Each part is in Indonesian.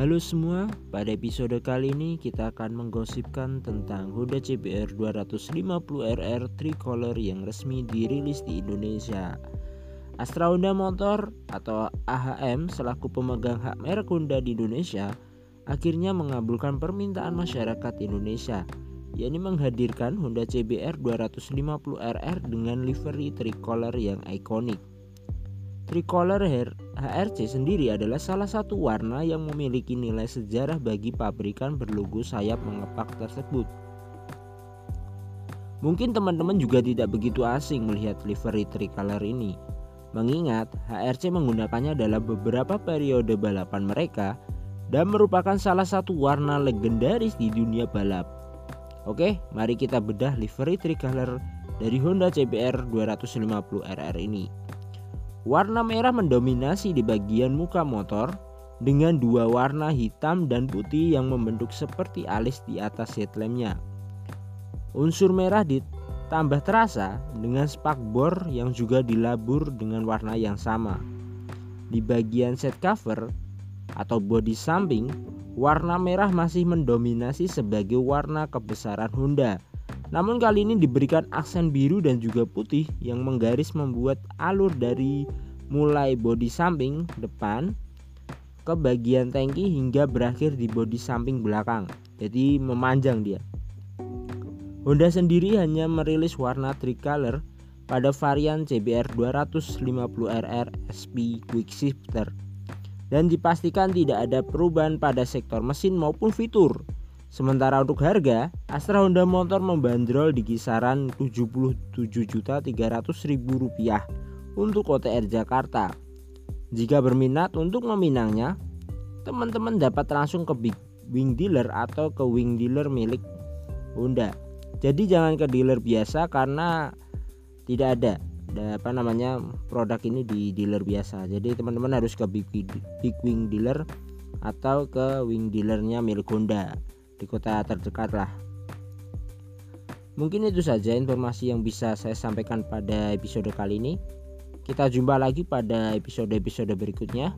Halo semua, pada episode kali ini kita akan menggosipkan tentang Honda CBR 250RR Tricolor yang resmi dirilis di Indonesia. Astra Honda Motor atau AHM selaku pemegang hak merek Honda di Indonesia akhirnya mengabulkan permintaan masyarakat Indonesia yakni menghadirkan Honda CBR 250RR dengan livery tricolor yang ikonik. Tricolor HRC sendiri adalah salah satu warna yang memiliki nilai sejarah bagi pabrikan berlogo sayap mengepak tersebut. Mungkin teman-teman juga tidak begitu asing melihat livery tricolor ini. Mengingat HRC menggunakannya dalam beberapa periode balapan mereka dan merupakan salah satu warna legendaris di dunia balap. Oke, mari kita bedah livery tricolor dari Honda CBR 250RR ini. Warna merah mendominasi di bagian muka motor dengan dua warna hitam dan putih yang membentuk seperti alis di atas headlampnya. Unsur merah ditambah terasa dengan spakbor yang juga dilabur dengan warna yang sama. Di bagian set cover atau bodi samping, warna merah masih mendominasi sebagai warna kebesaran Honda namun kali ini diberikan aksen biru dan juga putih yang menggaris membuat alur dari mulai bodi samping depan ke bagian tangki hingga berakhir di bodi samping belakang. Jadi memanjang dia. Honda sendiri hanya merilis warna tricolor pada varian CBR 250RR SP Quick Shifter dan dipastikan tidak ada perubahan pada sektor mesin maupun fitur. Sementara untuk harga, Astra Honda Motor membandrol di kisaran Rp77.300.000 untuk OTR Jakarta. Jika berminat untuk meminangnya, teman-teman dapat langsung ke Big Wing Dealer atau ke Wing Dealer milik Honda. Jadi jangan ke dealer biasa karena tidak ada apa namanya produk ini di dealer biasa. Jadi teman-teman harus ke Big, Big Wing Dealer atau ke Wing Dealernya milik Honda di kota terdekat lah. Mungkin itu saja informasi yang bisa saya sampaikan pada episode kali ini. Kita jumpa lagi pada episode-episode berikutnya.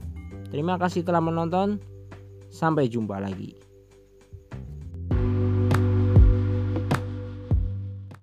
Terima kasih telah menonton. Sampai jumpa lagi.